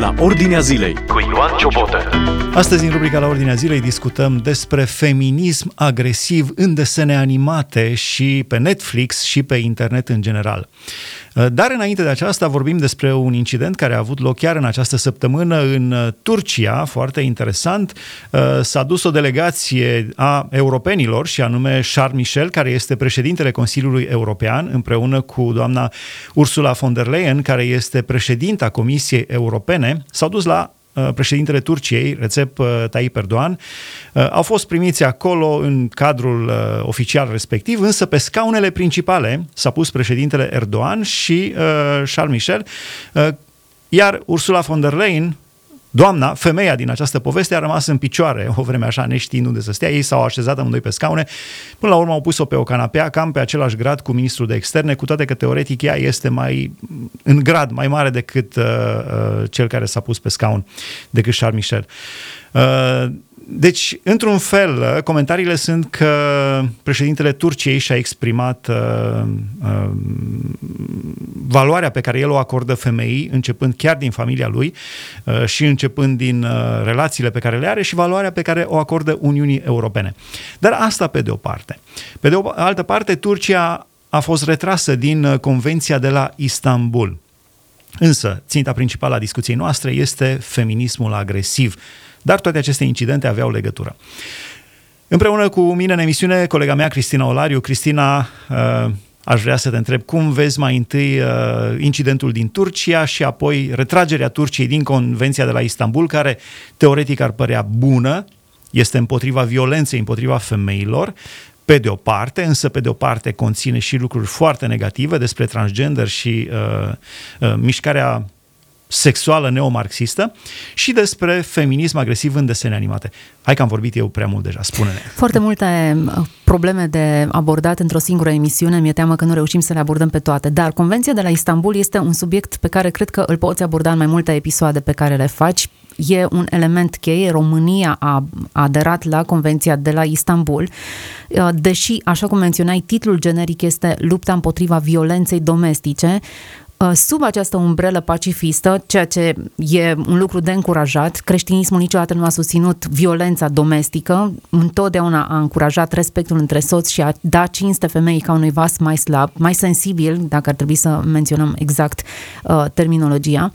la Ordinea Zilei cu Ioan Ciobotă. Astăzi, în rubrica la Ordinea Zilei, discutăm despre feminism agresiv în desene animate și pe Netflix și pe internet în general. Dar înainte de aceasta vorbim despre un incident care a avut loc chiar în această săptămână în Turcia, foarte interesant. S-a dus o delegație a europenilor și anume Charles Michel, care este președintele Consiliului European, împreună cu doamna Ursula von der Leyen, care este președinta Comisiei Europene, s-au dus la uh, președintele Turciei, Recep uh, Tayyip Erdogan, uh, au fost primiți acolo în cadrul oficial respectiv, însă pe scaunele principale s-a pus președintele Erdogan și Charles Michel, iar Ursula von der Leyen, Doamna, femeia din această poveste, a rămas în picioare o vreme așa, neștiind unde să stea. Ei s-au așezat amândoi pe scaune. Până la urmă au pus-o pe o canapea, cam pe același grad cu ministrul de externe, cu toate că teoretic ea este mai în grad mai mare decât uh, uh, cel care s-a pus pe scaun, decât Charles Michel. Uh, deci, într-un fel, comentariile sunt că președintele Turciei și-a exprimat uh, uh, valoarea pe care el o acordă femeii, începând chiar din familia lui uh, și începând din uh, relațiile pe care le are și valoarea pe care o acordă Uniunii Europene. Dar asta pe de o parte. Pe de o altă parte, Turcia a fost retrasă din uh, Convenția de la Istanbul. Însă, ținta principală a discuției noastre este feminismul agresiv dar toate aceste incidente aveau legătură. Împreună cu mine în emisiune, colega mea, Cristina Olariu. Cristina, uh, aș vrea să te întreb cum vezi mai întâi uh, incidentul din Turcia și apoi retragerea Turciei din Convenția de la Istanbul, care teoretic ar părea bună, este împotriva violenței, împotriva femeilor, pe de o parte, însă pe de o parte conține și lucruri foarte negative despre transgender și uh, uh, mișcarea sexuală neomarxistă și despre feminism agresiv în desene animate. Hai că am vorbit eu prea mult deja, spune-ne. Foarte multe uh, probleme de abordat într-o singură emisiune, mi-e teamă că nu reușim să le abordăm pe toate, dar Convenția de la Istanbul este un subiect pe care cred că îl poți aborda în mai multe episoade pe care le faci. E un element cheie, România a aderat la Convenția de la Istanbul, uh, deși, așa cum menționai, titlul generic este Lupta împotriva violenței domestice, Uh, sub această umbrelă pacifistă, ceea ce e un lucru de încurajat. Creștinismul niciodată nu a susținut violența domestică, întotdeauna a încurajat respectul între soți și a da cinste femeii ca unui vas mai slab, mai sensibil, dacă ar trebui să menționăm exact uh, terminologia.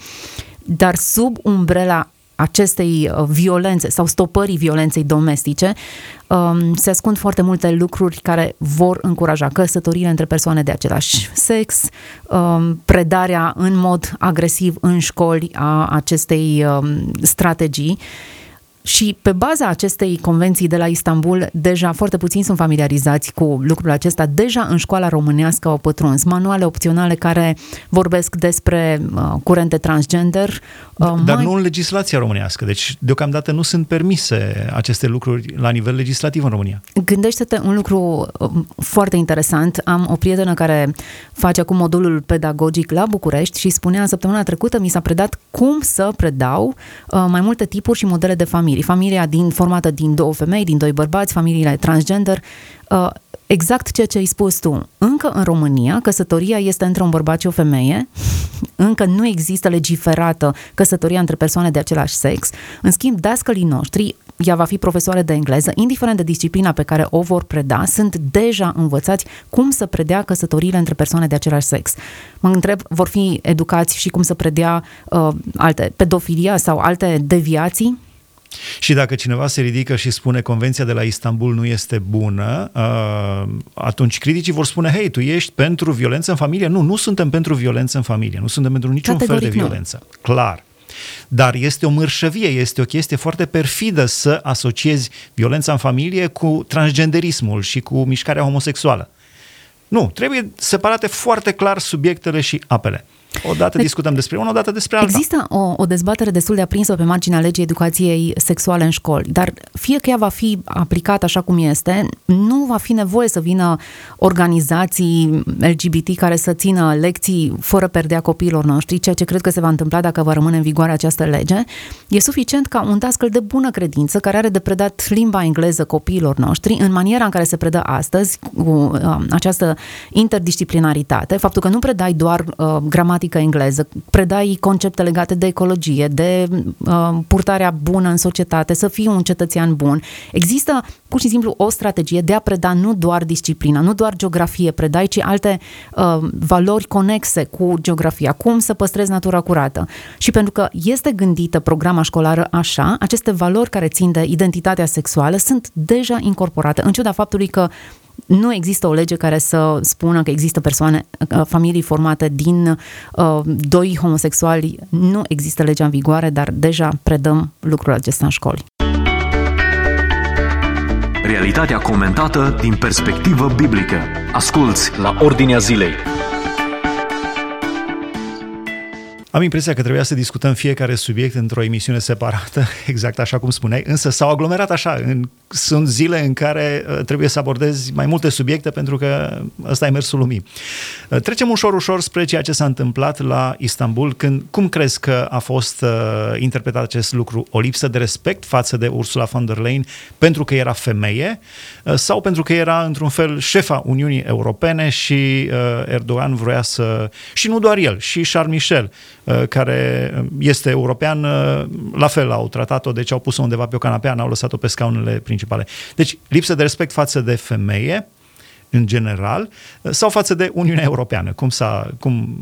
Dar sub umbrela acestei uh, violențe sau stopării violenței domestice, um, se ascund foarte multe lucruri care vor încuraja căsătorile între persoane de același sex, um, predarea în mod agresiv în școli a acestei um, strategii și pe baza acestei convenții de la Istanbul, deja foarte puțini sunt familiarizați cu lucrul acesta. Deja în școala românească au pătruns manuale opționale care vorbesc despre uh, curente transgender. Uh, Dar mai... nu în legislația românească. Deci, deocamdată nu sunt permise aceste lucruri la nivel legislativ în România. Gândește-te un lucru uh, foarte interesant. Am o prietenă care face acum modulul pedagogic la București și spunea săptămâna trecută mi s-a predat cum să predau uh, mai multe tipuri și modele de familie familii. Familia din, formată din două femei, din doi bărbați, familiile transgender. Uh, exact ceea ce ai spus tu. Încă în România, căsătoria este între un bărbat și o femeie. Încă nu există legiferată căsătoria între persoane de același sex. În schimb, dascălii noștri, ea va fi profesoare de engleză, indiferent de disciplina pe care o vor preda, sunt deja învățați cum să predea căsătoriile între persoane de același sex. Mă întreb, vor fi educați și cum să predea uh, alte pedofilia sau alte deviații? Și dacă cineva se ridică și spune Convenția de la Istanbul nu este bună, uh, atunci criticii vor spune, hei, tu ești pentru violență în familie? Nu, nu suntem pentru violență în familie, nu suntem pentru niciun Categoric fel de violență. Nu. Clar. Dar este o mârșăvie, este o chestie foarte perfidă să asociezi violența în familie cu transgenderismul și cu mișcarea homosexuală. Nu, trebuie separate foarte clar subiectele și apele. Odată deci, discutăm despre una, odată despre alta. Există o, o dezbatere destul de aprinsă pe marginea legii educației sexuale în școli, dar fie că ea va fi aplicată așa cum este, nu va fi nevoie să vină organizații LGBT care să țină lecții fără perdea copiilor noștri, ceea ce cred că se va întâmpla dacă va rămâne în vigoare această lege. E suficient ca un dascăl de bună credință care are de predat limba engleză copiilor noștri în maniera în care se predă astăzi cu uh, această interdisciplinaritate, faptul că nu predai doar uh, gramatică gramatică engleză, predai concepte legate de ecologie, de uh, purtarea bună în societate, să fii un cetățean bun. Există pur și simplu o strategie de a preda nu doar disciplina, nu doar geografie predai, ci alte uh, valori conexe cu geografia, cum să păstrezi natura curată. Și pentru că este gândită programa școlară așa, aceste valori care țin de identitatea sexuală sunt deja incorporate, în ciuda faptului că nu există o lege care să spună că există persoane, uh, familii formate din uh, doi homosexuali. Nu există legea în vigoare, dar deja predăm lucrul acesta în școli. Realitatea comentată din perspectivă biblică. Asculți la Ordinea Zilei. Am impresia că trebuia să discutăm fiecare subiect într-o emisiune separată, exact așa cum spuneai, însă s-au aglomerat așa. În, sunt zile în care uh, trebuie să abordezi mai multe subiecte pentru că ăsta e mersul lumii. Uh, trecem ușor, ușor spre ceea ce s-a întâmplat la Istanbul. Când, cum crezi că a fost uh, interpretat acest lucru? O lipsă de respect față de Ursula von der Leyen pentru că era femeie uh, sau pentru că era într-un fel șefa Uniunii Europene și uh, Erdogan vrea să... Și nu doar el, și Charles Michel Uh, care este european, uh, la fel au tratat-o, deci au pus-o undeva pe o canapea, n-au lăsat-o pe scaunele principale. Deci, lipsă de respect față de femeie, în general sau față de Uniunea Europeană? Cum, s-a, cum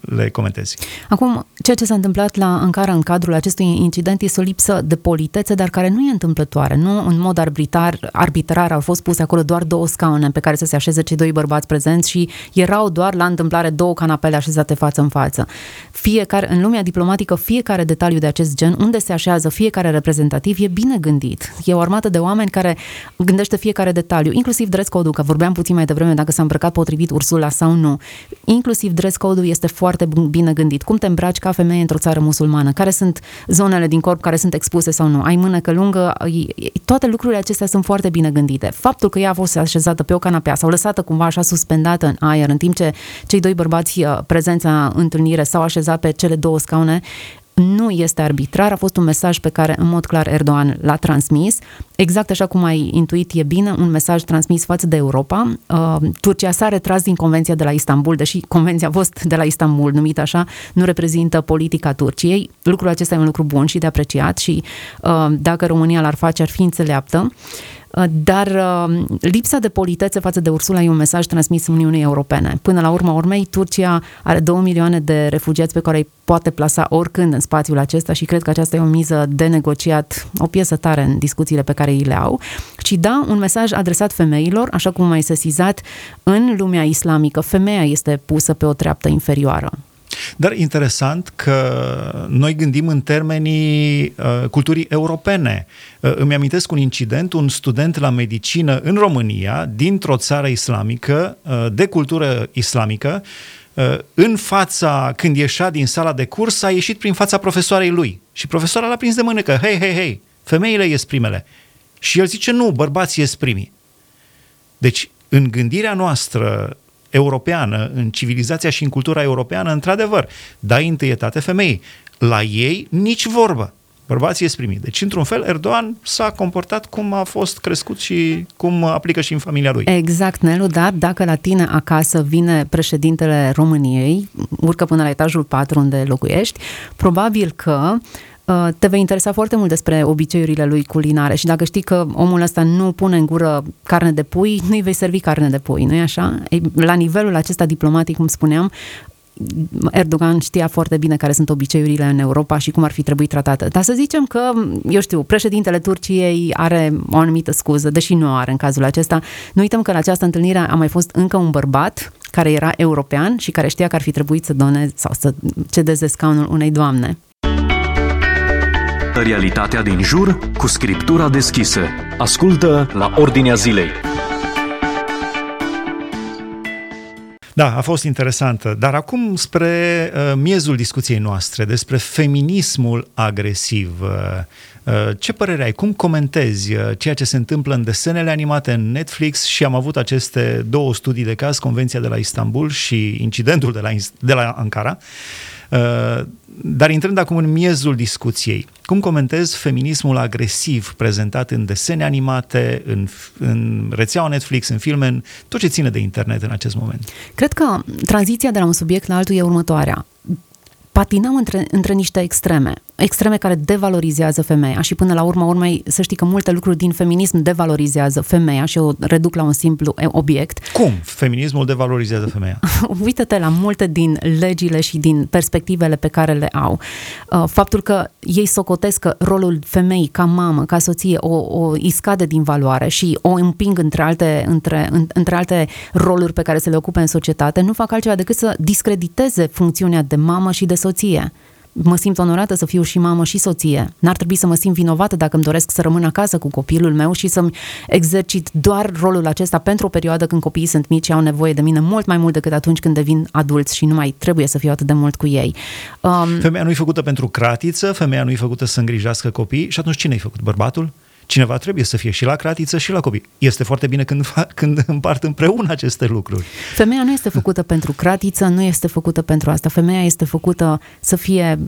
le comentezi? Acum, ceea ce s-a întâmplat la Ankara în cadrul acestui incident este o lipsă de politețe, dar care nu e întâmplătoare. Nu în mod arbitrar, arbitrar au fost puse acolo doar două scaune pe care să se așeze cei doi bărbați prezenți și erau doar la întâmplare două canapele așezate față în față. Fiecare, în lumea diplomatică, fiecare detaliu de acest gen, unde se așează fiecare reprezentativ, e bine gândit. E o armată de oameni care gândește fiecare detaliu, inclusiv dress code că vorbeam puțin mai devreme dacă s-a îmbrăcat potrivit Ursula sau nu. Inclusiv dress code-ul este foarte bine gândit. Cum te îmbraci ca femeie într-o țară musulmană? Care sunt zonele din corp care sunt expuse sau nu? Ai mânecă lungă? Toate lucrurile acestea sunt foarte bine gândite. Faptul că ea a fost așezată pe o canapea sau lăsată cumva așa suspendată în aer, în timp ce cei doi bărbați uh, prezenți la întâlnire s-au așezat pe cele două scaune, nu este arbitrar, a fost un mesaj pe care în mod clar Erdogan l-a transmis, exact așa cum ai intuit e bine, un mesaj transmis față de Europa. Uh, Turcia s-a retras din convenția de la Istanbul, deși convenția a fost de la Istanbul, numită așa, nu reprezintă politica Turciei. Lucrul acesta e un lucru bun și de apreciat și uh, dacă România l-ar face, ar fi înțeleaptă. Uh, dar uh, lipsa de politețe față de Ursula e un mesaj transmis Uniunii Europene. Până la urma urmei, Turcia are 2 milioane de refugiați pe care îi poate plasa oricând în spațiul acesta și cred că aceasta e o miză de negociat, o piesă tare în discuțiile pe care îi le au. Și da, un mesaj adresat femeilor, așa cum mai sesizat, în lumea islamică, femeia este pusă pe o treaptă inferioară. Dar interesant că noi gândim în termenii uh, culturii europene. Uh, îmi amintesc un incident, un student la medicină în România, dintr-o țară islamică, uh, de cultură islamică, uh, în fața, când ieșea din sala de curs, a ieșit prin fața profesoarei lui. Și profesoara l-a prins de mânecă. Hei, hei, hei, femeile ies primele. Și el zice, nu, bărbații ies primii. Deci, în gândirea noastră europeană, în civilizația și în cultura europeană, într-adevăr, dai întâietate femeii. La ei nici vorbă. Bărbații ies primit. Deci, într-un fel, Erdogan s-a comportat cum a fost crescut și cum aplică și în familia lui. Exact, Nelu, dar dacă la tine acasă vine președintele României, urcă până la etajul 4 unde locuiești, probabil că Uh, te vei interesa foarte mult despre obiceiurile lui culinare și dacă știi că omul ăsta nu pune în gură carne de pui, nu-i vei servi carne de pui, nu-i așa? La nivelul acesta diplomatic, cum spuneam, Erdogan știa foarte bine care sunt obiceiurile în Europa și cum ar fi trebuit tratată. Dar să zicem că, eu știu, președintele Turciei are o anumită scuză, deși nu o are în cazul acesta. Nu uităm că la această întâlnire a mai fost încă un bărbat care era european și care știa că ar fi trebuit să doneze sau să cedeze scaunul unei doamne. Realitatea din jur cu scriptura deschisă. Ascultă la Ordinea Zilei. Da, a fost interesantă. Dar acum spre uh, miezul discuției noastre, despre feminismul agresiv. Uh, uh, ce părere ai? Cum comentezi uh, ceea ce se întâmplă în desenele animate în Netflix și am avut aceste două studii de caz, Convenția de la Istanbul și incidentul de la, de la Ankara. Uh, dar intrând acum în miezul discuției, cum comentezi feminismul agresiv prezentat în desene animate, în, în rețeaua Netflix, în filme, în tot ce ține de internet în acest moment? Cred că tranziția de la un subiect la altul e următoarea patinăm între, între niște extreme, extreme care devalorizează femeia și până la urma urmei să știi că multe lucruri din feminism devalorizează femeia și o reduc la un simplu obiect. Cum feminismul devalorizează femeia? Uită-te la multe din legile și din perspectivele pe care le au. Uh, faptul că ei socotesc că rolul femeii ca mamă, ca soție, o, o îi scade din valoare și o împing între alte, între, între alte roluri pe care se le ocupe în societate, nu fac altceva decât să discrediteze funcțiunea de mamă și de soție mă simt onorată să fiu și mamă și soție. N-ar trebui să mă simt vinovată dacă îmi doresc să rămân acasă cu copilul meu și să-mi exercit doar rolul acesta pentru o perioadă când copiii sunt mici și au nevoie de mine mult mai mult decât atunci când devin adulți și nu mai trebuie să fiu atât de mult cu ei. Um, femeia nu e făcută pentru cratiță, femeia nu e făcută să îngrijească copii și atunci cine e făcut? Bărbatul? Cineva trebuie să fie și la cratiță și la copii. Este foarte bine când, când împart împreună aceste lucruri. Femeia nu este făcută pentru cratiță, nu este făcută pentru asta. Femeia este făcută să fie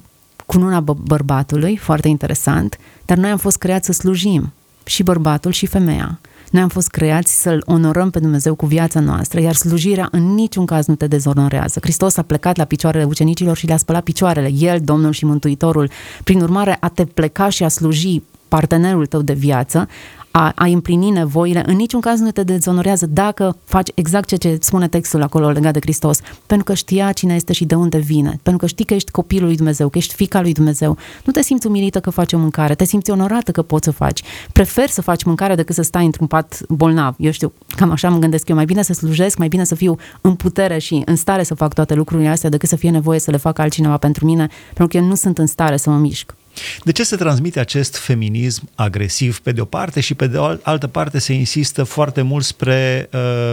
cununa bă- bărbatului, foarte interesant, dar noi am fost creați să slujim și bărbatul și femeia. Noi am fost creați să-L onorăm pe Dumnezeu cu viața noastră, iar slujirea în niciun caz nu te dezonorează. Hristos a plecat la picioarele ucenicilor și le-a spălat picioarele, El, Domnul și Mântuitorul. Prin urmare, a te pleca și a sluji partenerul tău de viață, a, a împlini nevoile, în niciun caz nu te dezonorează dacă faci exact ce, ce spune textul acolo legat de Hristos, pentru că știa cine este și de unde vine, pentru că știi că ești copilul lui Dumnezeu, că ești fica lui Dumnezeu. Nu te simți umilită că faci o mâncare, te simți onorată că poți să faci. Prefer să faci mâncare decât să stai într-un pat bolnav. Eu știu, cam așa mă gândesc eu, mai bine să slujesc, mai bine să fiu în putere și în stare să fac toate lucrurile astea decât să fie nevoie să le facă altcineva pentru mine, pentru că eu nu sunt în stare să mă mișc. De ce se transmite acest feminism agresiv pe de o parte și pe de o altă parte se insistă foarte mult spre uh,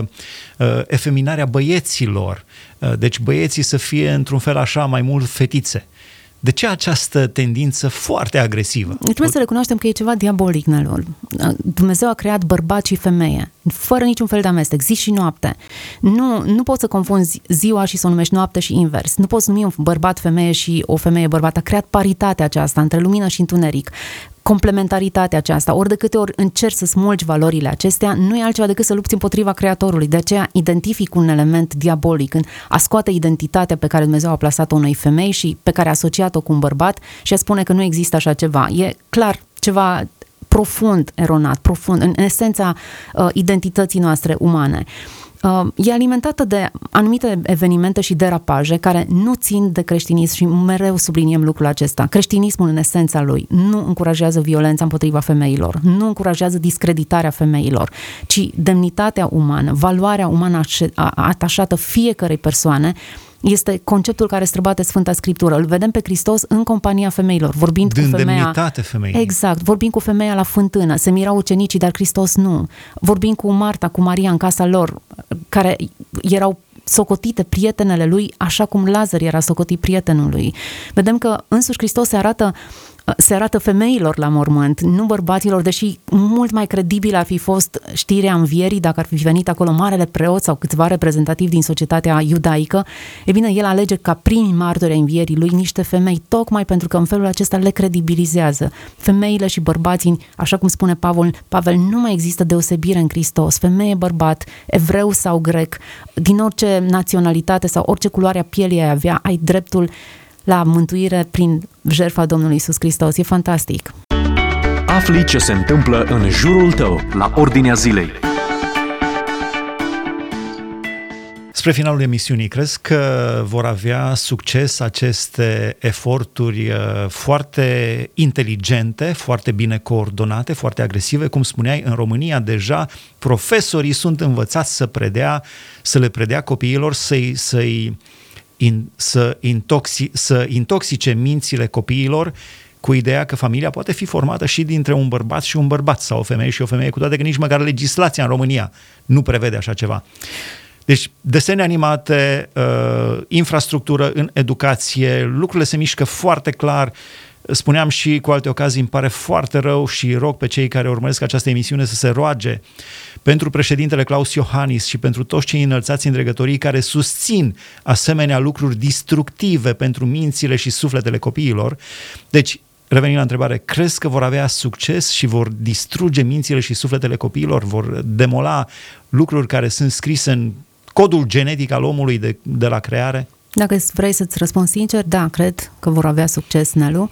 uh, efeminarea băieților? Uh, deci băieții să fie într-un fel așa mai mult fetițe. De ce această tendință foarte agresivă? Trebuie să recunoaștem că e ceva diabolic, Nelor. Dumnezeu a creat bărbat și femeie, fără niciun fel de amestec, zi și noapte. Nu, nu poți să confunzi ziua și să o numești noapte și invers. Nu poți numi un bărbat femeie și o femeie bărbat. A creat paritatea aceasta între lumină și întuneric complementaritatea aceasta, ori de câte ori încerci să smulgi valorile acestea, nu e altceva decât să lupți împotriva Creatorului. De aceea identific un element diabolic în a scoate identitatea pe care Dumnezeu a plasat-o unei femei și pe care a asociat-o cu un bărbat și a spune că nu există așa ceva. E clar ceva profund eronat, profund, în esența uh, identității noastre umane. Uh, Uh, e alimentată de anumite evenimente și derapaje care nu țin de creștinism și mereu subliniem lucrul acesta. Creștinismul în esența lui nu încurajează violența împotriva femeilor, nu încurajează discreditarea femeilor, ci demnitatea umană, valoarea umană atașată fiecărei persoane este conceptul care străbate Sfânta Scriptură. Îl vedem pe Hristos în compania femeilor, vorbind Din cu femeia. femeii. Exact, vorbind cu femeia la fântână. Se mirau ucenicii, dar Hristos nu. Vorbind cu Marta, cu Maria în casa lor, care erau socotite prietenele lui, așa cum Lazar era socotit prietenul lui. Vedem că însuși Hristos se arată se arată femeilor la mormânt, nu bărbaților, deși mult mai credibil ar fi fost știrea învierii dacă ar fi venit acolo marele preot sau câțiva reprezentativi din societatea iudaică, e bine, el alege ca primi martori ai învierii lui niște femei, tocmai pentru că în felul acesta le credibilizează. Femeile și bărbații, așa cum spune Pavel, Pavel, nu mai există deosebire în Hristos. Femeie, bărbat, evreu sau grec, din orice naționalitate sau orice culoare a pielii ai avea, ai dreptul la mântuire prin jertfa Domnului Isus Hristos. E fantastic! Afli ce se întâmplă în jurul tău, la Ordinea Zilei. Spre finalul emisiunii, crezi că vor avea succes aceste eforturi uh, foarte inteligente, foarte bine coordonate, foarte agresive? Cum spuneai, în România deja profesorii sunt învățați să predea, să le predea copiilor, să-i, să-i in, să, intoxi, să intoxice mințile copiilor cu ideea că familia poate fi formată și dintre un bărbat și un bărbat sau o femeie și o femeie, cu toate că nici măcar legislația în România nu prevede așa ceva. Deci, desene animate, uh, infrastructură în educație, lucrurile se mișcă foarte clar, Spuneam și cu alte ocazii, îmi pare foarte rău și rog pe cei care urmăresc această emisiune să se roage pentru președintele Claus Iohannis și pentru toți cei înălțați în dregătorii care susțin asemenea lucruri destructive pentru mințile și sufletele copiilor. Deci, revenind la întrebare, crezi că vor avea succes și vor distruge mințile și sufletele copiilor, vor demola lucruri care sunt scrise în codul genetic al omului de, de la creare? Dacă vrei să-ți răspund sincer, da, cred că vor avea succes, Nelu.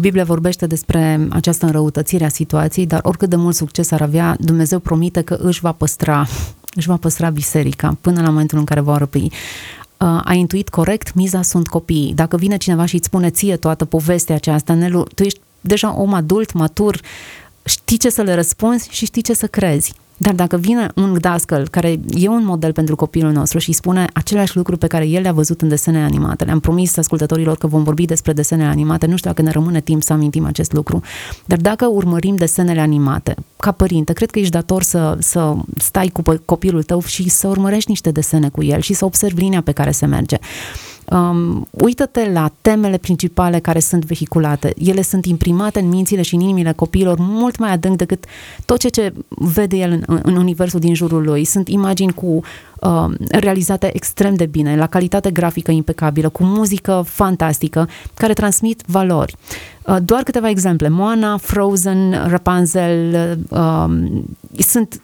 Biblia vorbește despre această înrăutățire a situației, dar oricât de mult succes ar avea, Dumnezeu promite că își va păstra, își va păstra biserica până la momentul în care va răpi. Uh, a intuit corect, miza sunt copiii. Dacă vine cineva și îți spune ție toată povestea aceasta, Nelu, tu ești deja om adult, matur, știi ce să le răspunzi și știi ce să crezi. Dar dacă vine un dascăl care e un model pentru copilul nostru și spune aceleași lucruri pe care el le-a văzut în desene animate, le-am promis ascultătorilor că vom vorbi despre desene animate, nu știu dacă ne rămâne timp să amintim acest lucru, dar dacă urmărim desenele animate, ca părinte, cred că ești dator să, să stai cu copilul tău și să urmărești niște desene cu el și să observi linia pe care se merge. Um, uită-te la temele principale care sunt vehiculate. Ele sunt imprimate în mințile și în inimile copiilor mult mai adânc decât tot ce, ce vede el în, în universul din jurul lui. Sunt imagini cu uh, realizate extrem de bine, la calitate grafică impecabilă, cu muzică fantastică, care transmit valori. Uh, doar câteva exemple. Moana, Frozen, Rapunzel, uh, sunt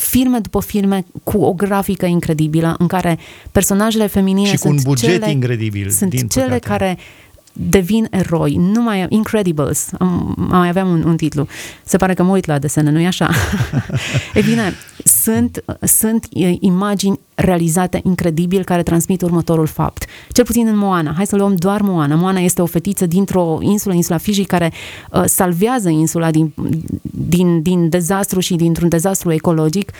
filme după filme cu o grafică incredibilă în care personajele feminine și sunt cu un buget cele, incredibil. Sunt din cele păcate. care devin eroi, nu mai Incredibles, am, mai aveam un, un titlu. Se pare că mă uit la desene, nu-i așa? e bine, sunt, sunt imagini realizate incredibil care transmit următorul fapt. Cel puțin în Moana. Hai să luăm doar Moana. Moana este o fetiță dintr-o insulă, insula Fiji, care uh, salvează insula din, din, din dezastru și dintr-un dezastru ecologic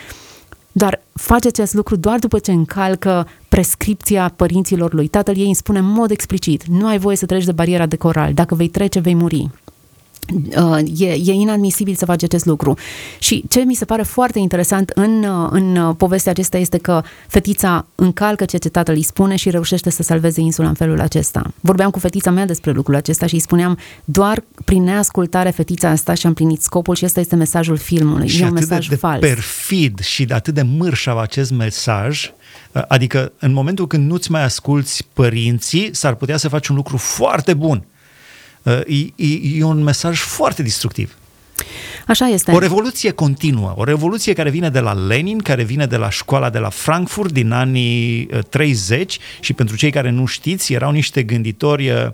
doar face acest lucru doar după ce încalcă prescripția părinților lui. Tatăl ei îmi spune în mod explicit, nu ai voie să treci de bariera de coral, dacă vei trece, vei muri. Uh, e, e inadmisibil să faci acest lucru. Și ce mi se pare foarte interesant în, uh, în uh, povestea acesta este că fetița încalcă ceea ce tatăl îi spune și reușește să salveze insula în felul acesta. Vorbeam cu fetița mea despre lucrul acesta și îi spuneam doar prin neascultare fetița asta și-a împlinit scopul și ăsta este mesajul filmului. Și e un atât mesaj de, de fals. perfid și de atât de mărșav acest mesaj, adică în momentul când nu-ți mai asculți părinții, s-ar putea să faci un lucru foarte bun. E, e, e un mesaj foarte destructiv. Așa este. O revoluție continuă, o revoluție care vine de la Lenin, care vine de la școala de la Frankfurt din anii 30 și pentru cei care nu știți, erau niște gânditori uh,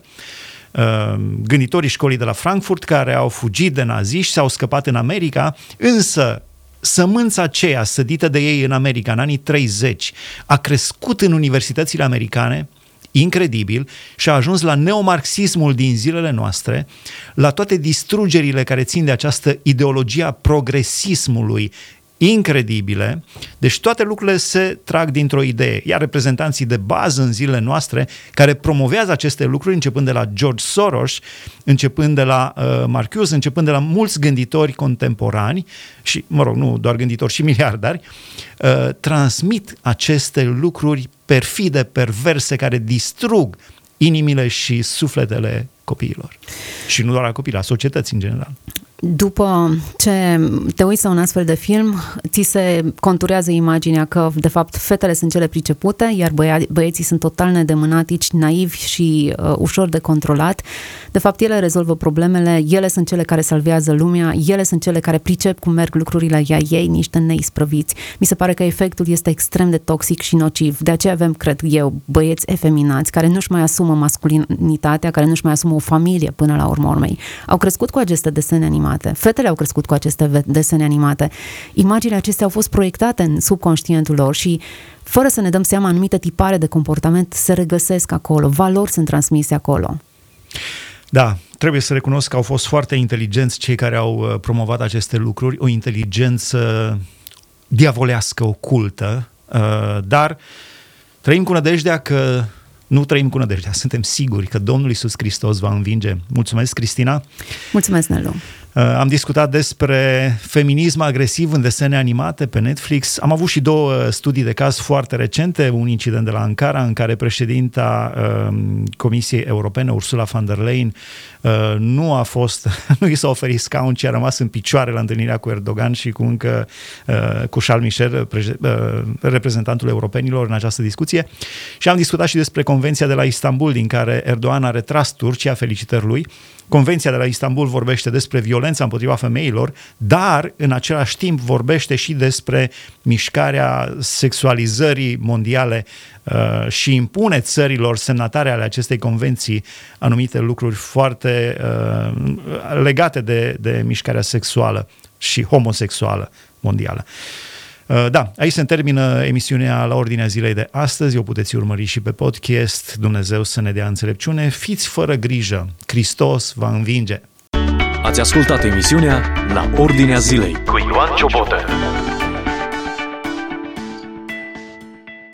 gânditorii școlii de la Frankfurt care au fugit de naziști, s-au scăpat în America, însă sămânța aceea sădită de ei în America în anii 30 a crescut în universitățile americane, incredibil și a ajuns la neomarxismul din zilele noastre, la toate distrugerile care țin de această ideologie a progresismului incredibile, deci toate lucrurile se trag dintr-o idee, iar reprezentanții de bază în zilele noastre care promovează aceste lucruri, începând de la George Soros, începând de la uh, Marcuse, începând de la mulți gânditori contemporani și, mă rog, nu doar gânditori, și miliardari, uh, transmit aceste lucruri perfide, perverse, care distrug inimile și sufletele copiilor. Și nu doar a copiilor, a societății în general după ce te uiți la un astfel de film, ți se conturează imaginea că, de fapt, fetele sunt cele pricepute, iar băia- băieții sunt total nedemânatici, naivi și uh, ușor de controlat. De fapt, ele rezolvă problemele, ele sunt cele care salvează lumea, ele sunt cele care pricep cum merg lucrurile, iar ei niște neisprăviți. Mi se pare că efectul este extrem de toxic și nociv. De aceea avem, cred eu, băieți efeminați care nu-și mai asumă masculinitatea, care nu-și mai asumă o familie până la urmă urmei. Au crescut cu aceste desene animate animate. Fetele au crescut cu aceste desene animate. Imaginile acestea au fost proiectate în subconștientul lor și fără să ne dăm seama, anumite tipare de comportament se regăsesc acolo, valori sunt transmise acolo. Da, trebuie să recunosc că au fost foarte inteligenți cei care au uh, promovat aceste lucruri, o inteligență diavolească, ocultă, uh, dar trăim cu nădejdea că nu trăim cu nădejdea, suntem siguri că Domnul Isus Hristos va învinge. Mulțumesc, Cristina! Mulțumesc, Nelu! Uh, am discutat despre feminism agresiv în desene animate pe Netflix. Am avut și două studii de caz foarte recente, un incident de la Ankara în care președinta um, Comisiei Europene, Ursula von der Leyen, uh, nu a fost, nu i s-a oferit scaun, ci a rămas în picioare la întâlnirea cu Erdogan și cu încă uh, cu Charles Michel, reprezentantul europenilor în această discuție. Și am discutat și despre Convenția de la Istanbul, din care Erdogan a retras Turcia, felicitări lui. Convenția de la Istanbul vorbește despre violență violența împotriva femeilor, dar în același timp vorbește și despre mișcarea sexualizării mondiale uh, și impune țărilor semnatare ale acestei convenții anumite lucruri foarte uh, legate de, de mișcarea sexuală și homosexuală mondială. Uh, da, aici se termină emisiunea la ordinea zilei de astăzi. O puteți urmări și pe podcast. Dumnezeu să ne dea înțelepciune. Fiți fără grijă. Hristos va învinge. Ați ascultat emisiunea La Ordinea Zilei cu Ioan Ciobotă.